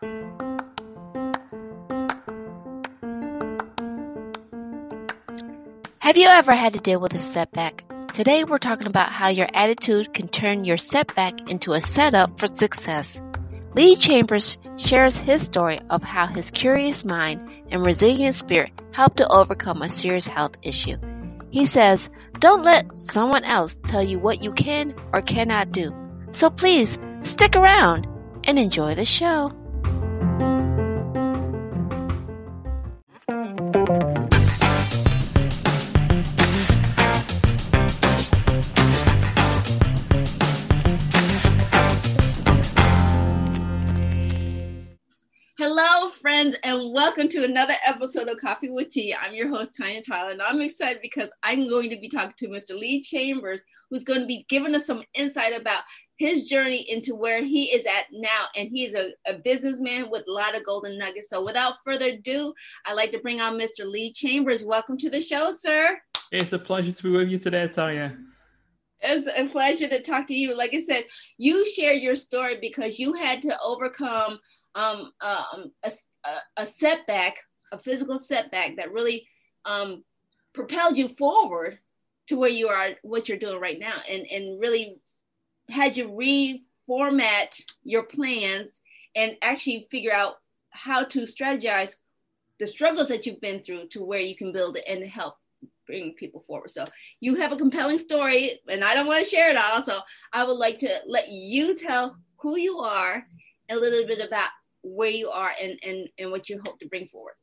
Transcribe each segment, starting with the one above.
Have you ever had to deal with a setback? Today we're talking about how your attitude can turn your setback into a setup for success. Lee Chambers shares his story of how his curious mind and resilient spirit helped to overcome a serious health issue. He says, don't let someone else tell you what you can or cannot do. So please stick around and enjoy the show. Thank you. Hello, friends, and welcome to another episode of Coffee with Tea. I'm your host, Tanya Tyler, and I'm excited because I'm going to be talking to Mr. Lee Chambers, who's going to be giving us some insight about his journey into where he is at now. And he is a, a businessman with a lot of golden nuggets. So, without further ado, I'd like to bring on Mr. Lee Chambers. Welcome to the show, sir. It's a pleasure to be with you today, Tanya. It's a pleasure to talk to you. Like I said, you share your story because you had to overcome um, um, a, a, setback, a physical setback that really um, propelled you forward to where you are, what you're doing right now, and and really had you reformat your plans and actually figure out how to strategize the struggles that you've been through to where you can build and help bring people forward. So you have a compelling story, and I don't want to share it all. So I would like to let you tell who you are, a little bit about where you are and, and, and what you hope to bring forward.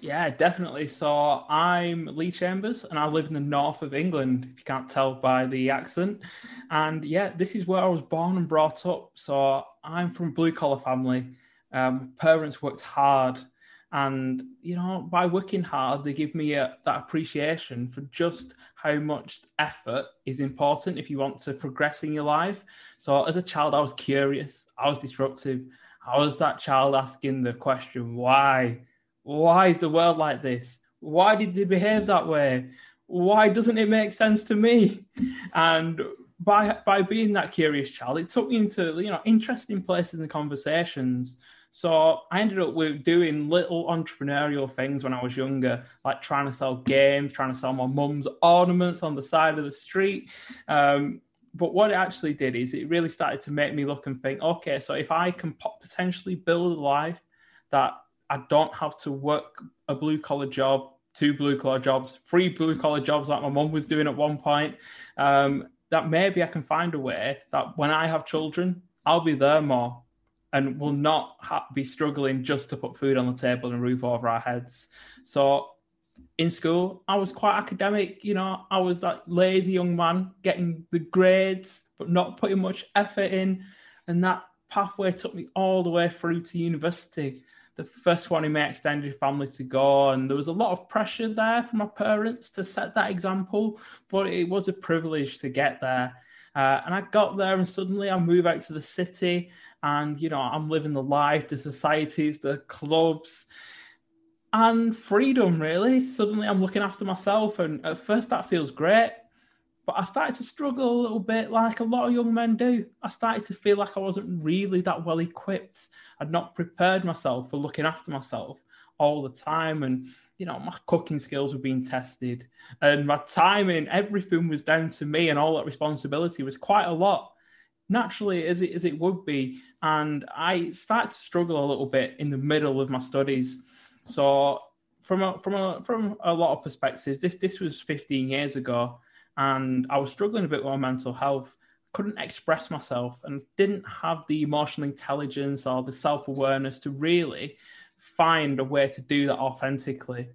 Yeah, definitely. So I'm Lee Chambers and I live in the north of England, if you can't tell by the accent. And yeah, this is where I was born and brought up. So I'm from a blue collar family. Um, parents worked hard and you know by working hard they give me a, that appreciation for just how much effort is important if you want to progress in your life so as a child i was curious i was disruptive how is that child asking the question, why? Why is the world like this? Why did they behave that way? Why doesn't it make sense to me? And by by being that curious child, it took me into you know interesting places and conversations. So I ended up with doing little entrepreneurial things when I was younger, like trying to sell games, trying to sell my mum's ornaments on the side of the street. Um, but what it actually did is it really started to make me look and think, okay, so if I can potentially build a life that I don't have to work a blue collar job, two blue collar jobs, three blue collar jobs like my mum was doing at one point, um, that maybe I can find a way that when I have children, I'll be there more and will not ha- be struggling just to put food on the table and roof over our heads. So in school, I was quite academic. You know, I was that lazy young man getting the grades, but not putting much effort in. And that pathway took me all the way through to university. The first one in my extended family to go, and there was a lot of pressure there from my parents to set that example, but it was a privilege to get there. Uh, and I got there, and suddenly I move out to the city, and you know, I'm living the life, the societies, the clubs, and freedom really. Suddenly i'm looking after myself and at first that feels great but i started to struggle a little bit like a lot of young men do. I started to feel like i wasn't really that well equipped. I'd not prepared myself for looking after myself all the time and you know my cooking skills were being tested and my timing everything was down to me and all that responsibility was quite a lot naturally as it as it would be. And i started to struggle a little bit in the middle of my studies so from a from a from a lot of perspectives, this this was 15 years ago, and I was struggling a bit with my mental health. Couldn't express myself and didn't have the emotional intelligence or the self awareness to really find a way to do that authentically.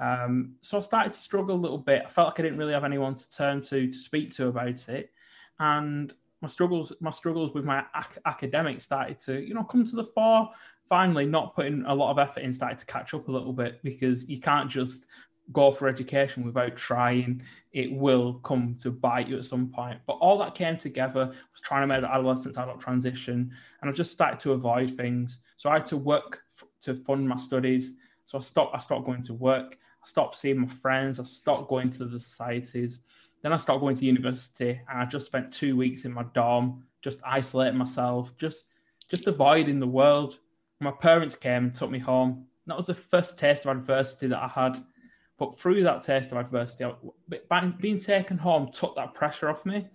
Um, so I started to struggle a little bit. I felt like I didn't really have anyone to turn to to speak to about it, and my struggles my struggles with my ac- academics started to you know come to the fore finally not putting a lot of effort in started to catch up a little bit because you can't just go for education without trying. It will come to bite you at some point. But all that came together was trying to make the adolescent adult transition, and I just started to avoid things. So I had to work f- to fund my studies. So I stopped. I stopped going to work. I stopped seeing my friends. I stopped going to the societies. Then I started going to university, and I just spent two weeks in my dorm, just isolating myself, just just avoiding the world My parents came and took me home. That was the first taste of adversity that I had. But through that taste of adversity, being taken home took that pressure off me,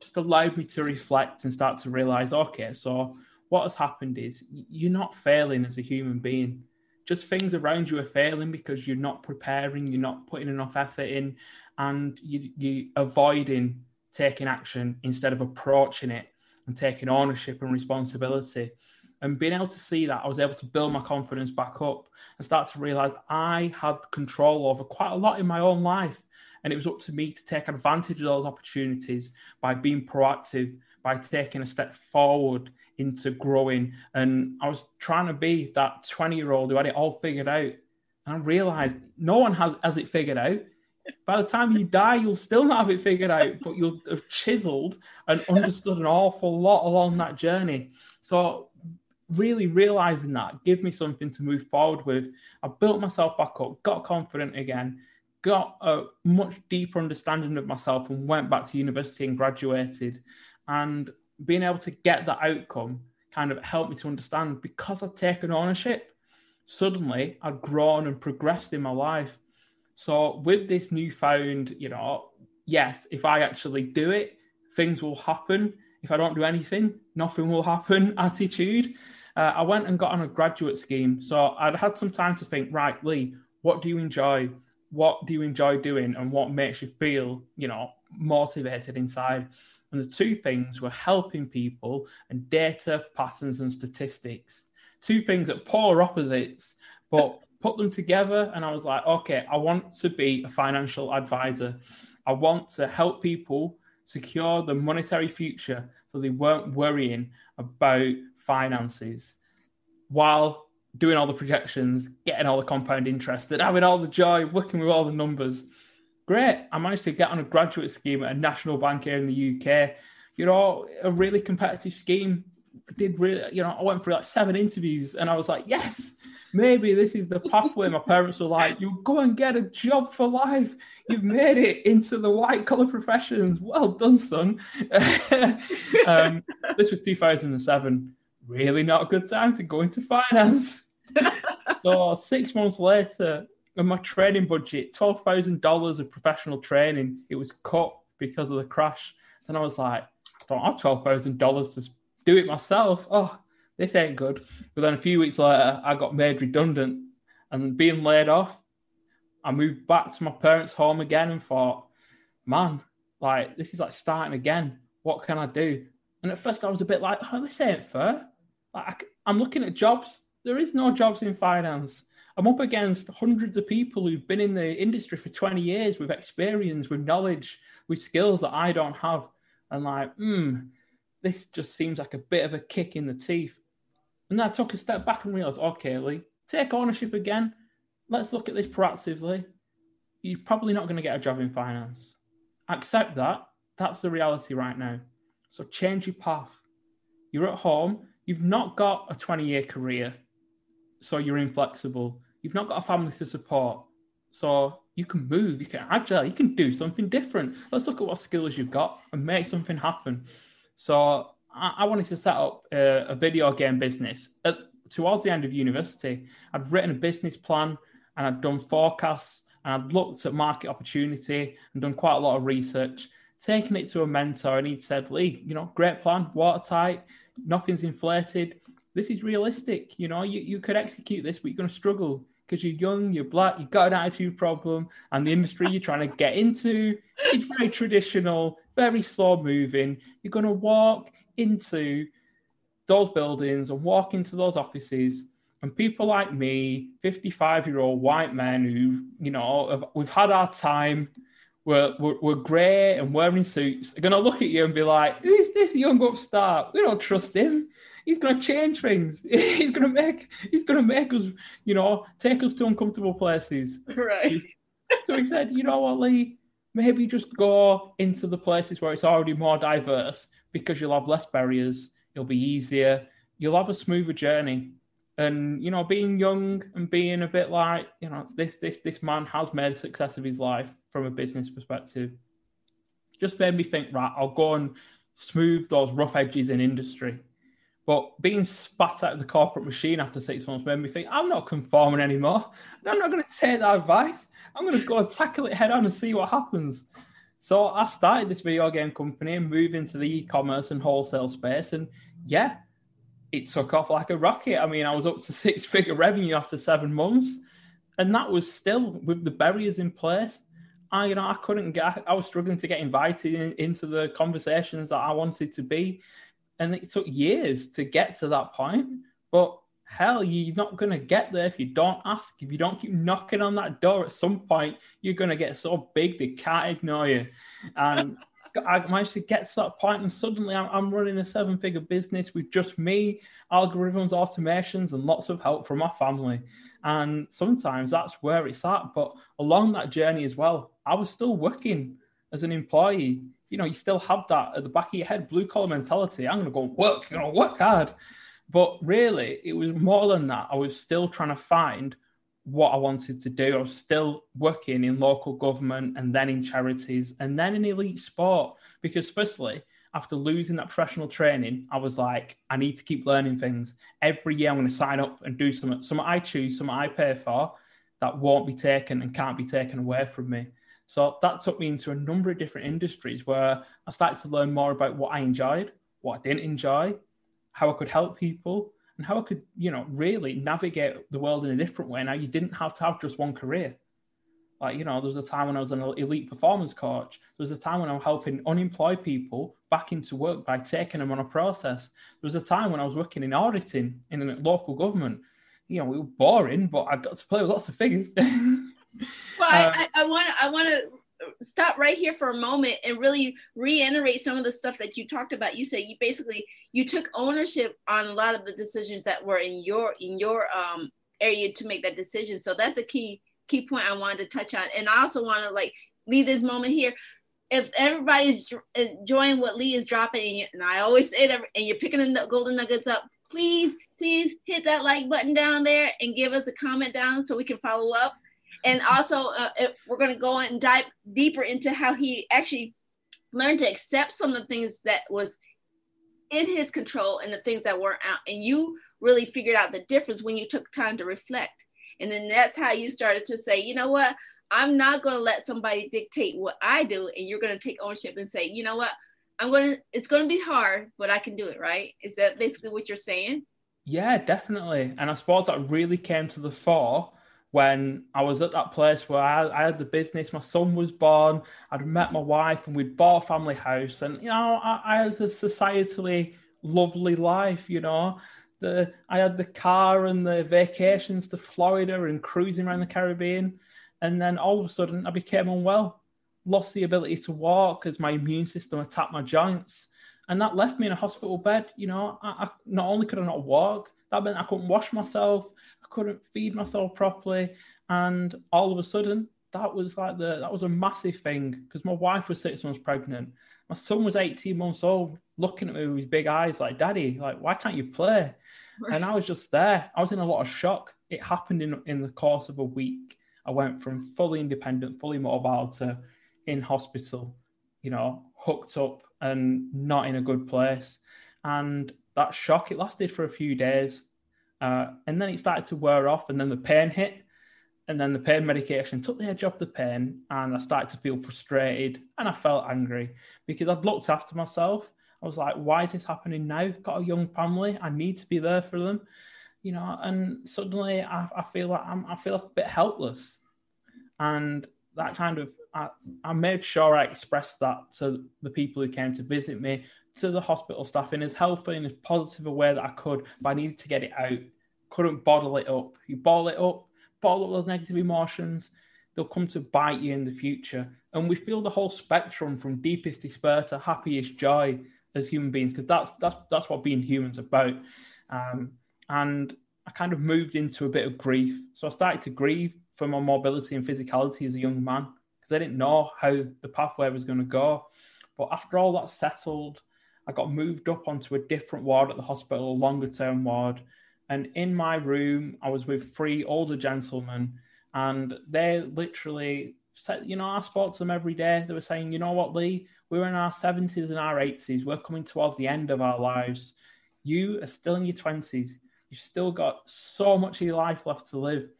just allowed me to reflect and start to realize, okay, so what has happened is you're not failing as a human being. Just things around you are failing because you're not preparing, you're not putting enough effort in, and you, you're avoiding taking action instead of approaching it and taking ownership and responsibility. And being able to see that, I was able to build my confidence back up and start to realize I had control over quite a lot in my own life. And it was up to me to take advantage of those opportunities by being proactive, by taking a step forward into growing. And I was trying to be that 20 year old who had it all figured out. And I realized no one has, has it figured out. By the time you die, you'll still not have it figured out, but you'll have chiseled and understood an awful lot along that journey. So really realizing that give me something to move forward with. I built myself back up, got confident again, got a much deeper understanding of myself, and went back to university and graduated. And being able to get that outcome kind of helped me to understand because I'd taken ownership, suddenly I'd grown and progressed in my life. So with this newfound, you know, yes, if I actually do it, things will happen. If I don't do anything, nothing will happen attitude uh, I went and got on a graduate scheme. So I'd had some time to think, right, Lee, what do you enjoy? What do you enjoy doing? And what makes you feel, you know, motivated inside? And the two things were helping people and data, patterns, and statistics. Two things that polar opposites, but put them together. And I was like, okay, I want to be a financial advisor. I want to help people secure the monetary future so they weren't worrying about finances while doing all the projections, getting all the compound interest, and having all the joy, working with all the numbers. Great. I managed to get on a graduate scheme at a national bank here in the UK. You know, a really competitive scheme. Did really, you know, I went through like seven interviews and I was like, yes, maybe this is the pathway. My parents were like, you go and get a job for life. You've made it into the white collar professions. Well done, son. um, this was 2007 really not a good time to go into finance. so six months later, in my training budget, twelve thousand dollars of professional training, it was cut because of the crash. And I was like, I don't have twelve thousand dollars to do it myself. Oh, this ain't good. But then a few weeks later, I got made redundant, and being laid off, I moved back to my parents' home again and thought, man, like this is like starting again. What can I do? And at first, I was a bit like, oh, this ain't fair. I, I'm looking at jobs. There is no jobs in finance. I'm up against hundreds of people who've been in the industry for 20 years with experience, with knowledge, with skills that I don't have. And like, hmm, this just seems like a bit of a kick in the teeth. And then I took a step back and realized, okay, Lee, take ownership again. Let's look at this proactively. You're probably not going to get a job in finance. Accept that. That's the reality right now. So change your path. You're at home. You've not got a 20 year career, so you're inflexible. You've not got a family to support, so you can move, you can agile, you can do something different. Let's look at what skills you've got and make something happen. So I, I wanted to set up a, a video game business. At, towards the end of university, I'd written a business plan and I'd done forecasts and I'd looked at market opportunity and done quite a lot of research, taken it to a mentor, and he'd said, Lee, you know, great plan, watertight nothing's inflated. This is realistic. You know, you, you could execute this, but you're going to struggle because you're young, you're black, you've got an attitude problem, and the industry you're trying to get into is very traditional, very slow moving. You're going to walk into those buildings and walk into those offices, and people like me, 55 year old white men who, you know, have, we've had our time, we're, we're, we're grey and wearing suits are going to look at you and be like, who's this young upstart? We don't trust him. He's going to change things. he's going to make he's going to make us, you know, take us to uncomfortable places. Right. So he said, you know what, Lee, maybe just go into the places where it's already more diverse because you'll have less barriers. It'll be easier. You'll have a smoother journey and you know being young and being a bit like you know this this this man has made a success of his life from a business perspective just made me think right i'll go and smooth those rough edges in industry But being spat out of the corporate machine after six months made me think, I'm not conforming anymore. I'm not going to take that advice. I'm going to go and tackle it head on and see what happens. So I started this video game company and moved into the e-commerce and wholesale space. And yeah, it took off like a rocket. I mean, I was up to six figure revenue after seven months. And that was still with the barriers in place. I, you know, I couldn't get, I was struggling to get invited in, into the conversations that I wanted to be. And it took years to get to that point. But hell, you're not going to get there if you don't ask. If you don't keep knocking on that door, at some point, you're going to get so big they can't ignore you. And I managed to get to that point, and suddenly I'm, I'm running a seven figure business with just me, algorithms, automations, and lots of help from my family. And sometimes that's where it's at. But along that journey as well, I was still working as an employee. You know, you still have that at the back of your head, blue collar mentality. I'm going to go work, you know, work hard. But really, it was more than that. I was still trying to find what I wanted to do. I was still working in local government and then in charities and then in elite sport. Because, firstly, after losing that professional training, I was like, I need to keep learning things. Every year, I'm going to sign up and do something, something I choose, something I pay for that won't be taken and can't be taken away from me. So that took me into a number of different industries where I started to learn more about what I enjoyed, what I didn't enjoy, how I could help people, and how I could, you know, really navigate the world in a different way. Now you didn't have to have just one career. Like, you know, there was a time when I was an elite performance coach. There was a time when I was helping unemployed people back into work by taking them on a process. There was a time when I was working in auditing in a local government. You know, we were boring, but I got to play with lots of figures. well, I want to I want to stop right here for a moment and really reiterate some of the stuff that you talked about you said you basically you took ownership on a lot of the decisions that were in your in your um area to make that decision so that's a key key point i wanted to touch on. And i also want to like leave this moment here. If everybody's enjoying what lee is dropping and, i always say that and you're picking the golden nuggets up please please hit that like button down there and give us a comment down so we can follow up. And also uh, we're going to go and dive deeper into how he actually learned to accept some of the things that was in his control and the things that weren't out and you really figured out the difference when you took time to reflect and then that's how you started to say you know what? I'm not going to let somebody dictate what i do and you're going to take ownership and say you know what? I'm going to it's going to be hard but i can do it right? Is that basically what you're saying? Yeah definitely. And i suppose that really came to the fore when I was at that place where I, I, had the business, my son was born, I'd met my wife, and we'd bought a family house, and you know, I, I had a societally lovely life, you know. The I had the car and the vacations to Florida and cruising around the Caribbean, and then all of a sudden I became unwell, lost the ability to walk as my immune system attacked my joints, and that left me in a hospital bed. You know, I, I not only could I not walk, that meant I couldn't wash myself, I couldn't feed myself properly, and all of a sudden, that was like the that was a massive thing because my wife was six months pregnant. My son was 18 months old, looking at me with his big eyes, like, Daddy, like, why can't you play? And I was just there. I was in a lot of shock. It happened in, in the course of a week. I went from fully independent, fully mobile to in hospital, you know, hooked up and not in a good place. And that shock, it lasted for a few days. Uh, and then it started to wear off, and then the pain hit. And then the pain medication took the edge off the pain, and I started to feel frustrated and I felt angry because I'd looked after myself. I was like, why is this happening now? Got a young family, I need to be there for them, you know. And suddenly, I, I feel like I'm, I feel a bit helpless, and that kind of I, I made sure I expressed that to the people who came to visit me, to the hospital staff in as healthy and as positive a way that I could, but I needed to get it out. Couldn't bottle it up. You bottle it up, bottle up those negative emotions, they'll come to bite you in the future. And we feel the whole spectrum from deepest despair to happiest joy as human beings, because that's that's that's what being human's about. Um, and I kind of moved into a bit of grief. So I started to grieve for my mobility and physicality as a young man because I didn't know how the pathway was going to go. But after all that settled, I got moved up onto a different ward at the hospital, a longer term ward. And in my room, I was with three older gentlemen, and they literally said, you know, I spoke to them every day. They were saying, you know what, Lee, we're in our 70s and our 80s. We're coming towards the end of our lives. You are still in your 20s. You've still got so much of your life left to live.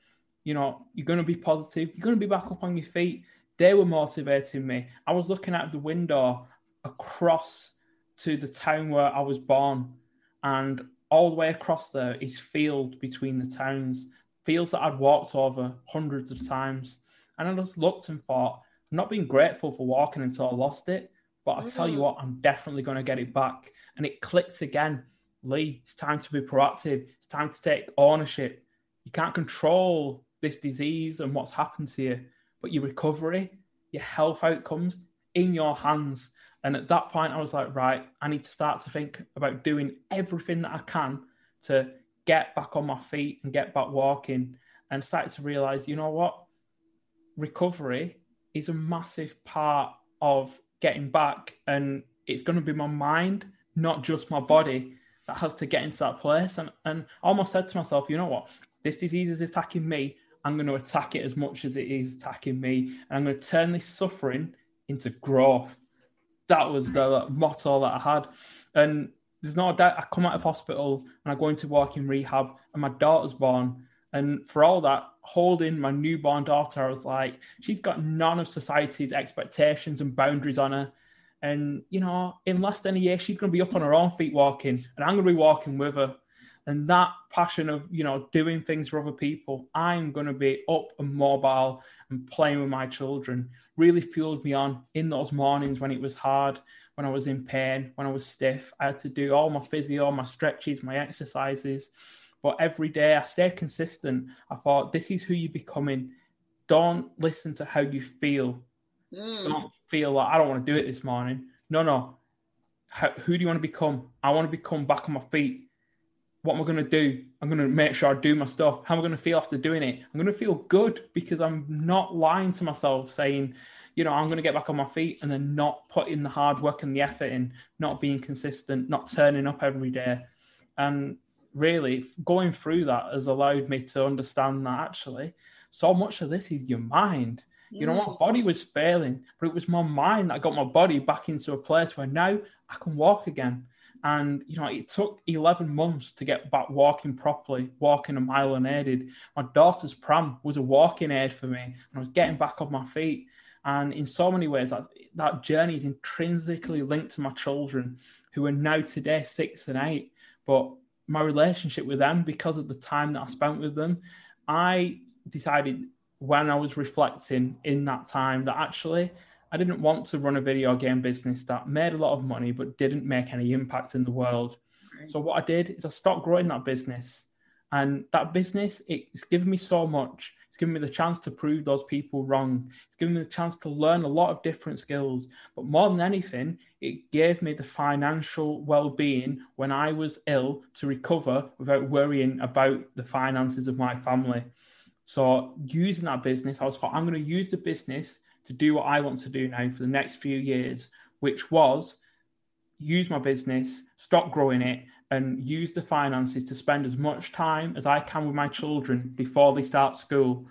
You know, you're going to be positive. You're going to be back up on your feet. They were motivating me. I was looking out the window across to the town where I was born, and all the way across there is field between the towns, fields that I'd walked over hundreds of times. And I just looked and thought, I'm not being grateful for walking until I lost it, but I tell you mm. what, I'm definitely going to get it back. And it clicked again. Lee, it's time to be proactive. It's time to take ownership. You can't control this disease and what's happened to you, but your recovery, your health outcomes in your hands. And at that point, I was like, right, I need to start to think about doing everything that I can to get back on my feet and get back walking. And started to realize, you know what? Recovery is a massive part of getting back. And it's going to be my mind, not just my body, that has to get into that place. And, and I almost said to myself, you know what? This disease is attacking me. I'm going to attack it as much as it is attacking me. And I'm going to turn this suffering into growth. That was the motto that I had. And there's no doubt I come out of hospital and I go into walking rehab and my daughter's born. And for all that, holding my newborn daughter, I was like, she's got none of society's expectations and boundaries on her. And, you know, in less than a year, she's going to be up on her own feet walking, and I'm going to be walking with her and that passion of you know doing things for other people i'm going to be up and mobile and playing with my children really fueled me on in those mornings when it was hard when i was in pain when i was stiff. I had to do all my physio my stretches my exercises. But every day i stayed consistent. I thought this is who you're becoming. Don't listen to how you feel. Mm. don't feel like i don't want to do it this morning no no. How, who do you want to become? I want to become back on my feet what am I going to do? I'm going to make sure I do my stuff. How am I going to feel after doing it? I'm going to feel good because I'm not lying to myself saying, you know, I'm going to get back on my feet and then not putting the hard work and the effort in, not being consistent, not turning up every day. And really, going through that has allowed me to understand that actually so much of this is your mind. You know, my mm. body was failing, but it was my mind that got my body back into a place where now I can walk again. And you know, it took 11 months to get back walking properly, walking a mile unaided. My daughter's pram was a walking aid for me, and I was getting back on my feet. And in so many ways, that, that journey is intrinsically linked to my children, who are now today six and eight. But my relationship with them, because of the time that I spent with them, I decided when I was reflecting in that time that actually I didn't want to run a video game business that made a lot of money but didn't make any impact in the world. So what I did is I stopped growing that business, and that business it's given me so much. It's given me the chance to prove those people wrong. It's given me the chance to learn a lot of different skills. But more than anything, it gave me the financial well-being when I was ill to recover without worrying about the finances of my family. So using that business, I was thought I'm going to use the business to do what I want to do now for the next few years, which was use my business, stop growing it, and use the finances to spend as much time as I can with my children before they start school,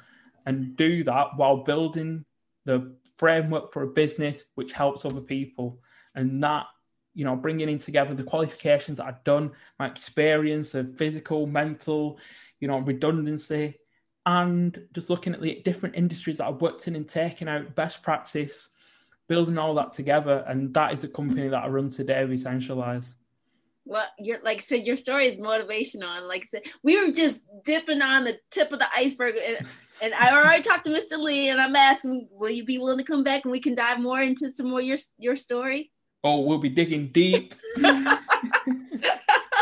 and do that while building the framework for a business which helps other people. And that, you know, bringing in together the qualifications that I've done, my experience of physical, mental, you know, redundancy, and just looking at the different industries that I've worked in and taking out best practice, building all that together. And that is the company that I run today, Essentialise. Well, you're like said, your story is motivational. And like I said, we were just dipping on the tip of the iceberg. And, and I already talked to Mr. Lee and I'm asking, will you be willing to come back and we can dive more into some more your your story? Oh, we'll be digging deep.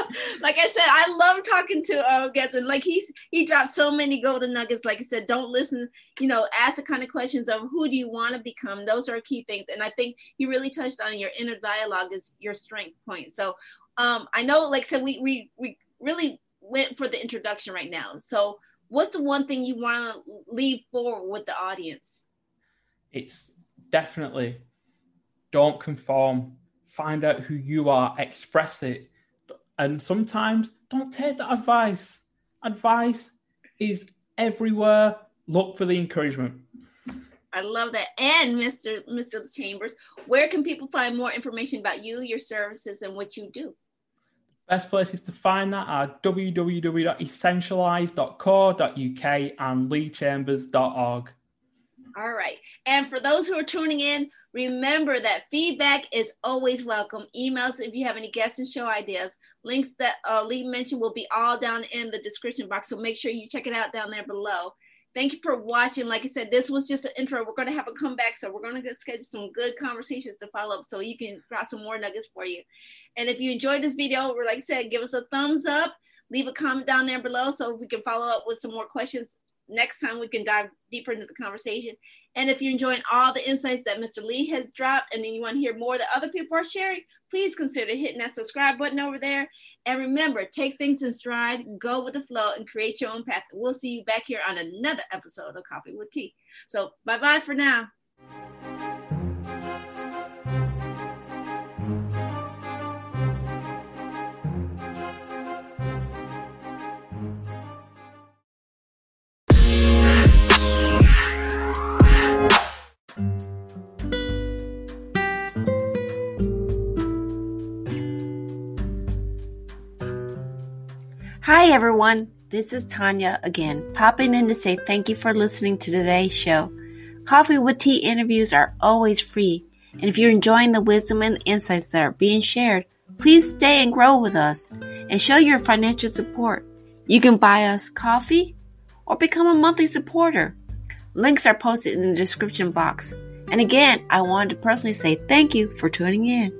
like I said, I love talking to uh and Like he's he dropped so many golden nuggets. Like I said, don't listen, you know, ask the kind of questions of who do you want to become. Those are key things. And I think he really touched on your inner dialogue is your strength point. So um I know, like I said, we we we really went for the introduction right now. So what's the one thing you want to leave forward with the audience? It's definitely don't conform. Find out who you are, express it, and sometimes don't take that advice. Advice is everywhere. Look for the encouragement. I love that. And Mr. Mr. Chambers, where can people find more information about you, your services, and what you do? Best places to find that are www.essentialise.co.uk and leechambers.org. All right. And for those who are tuning in, remember that feedback is always welcome. Emails if you have any guest and show ideas. Links that uh, Lee mentioned will be all down in the description box. So make sure you check it out down there below. Thank you for watching. Like I said, this was just an intro. We're going to have a comeback. So we're going to schedule some good conversations to follow up so you can draw some more nuggets for you. And if you enjoyed this video, like I said, give us a thumbs up. Leave a comment down there below so we can follow up with some more questions next time we can dive deeper into the conversation. And if you're enjoying all the insights that Mr. Lee has dropped and then you want to hear more that other people are sharing, please consider hitting that subscribe button over there. And remember, take things in stride, go with the flow, and create your own path. We'll see you back here on another episode of Coffee with Tea. So bye bye for now. Hi, everyone. This is Tanya again, popping in to say thank you for listening to today's show. Coffee with Tea interviews are always free, and if you're enjoying the wisdom and insights that are being shared, please stay and grow with us and show your financial support. You can buy us coffee or become a monthly supporter. Links are posted in the description box. And again, I wanted to personally say thank you for tuning in.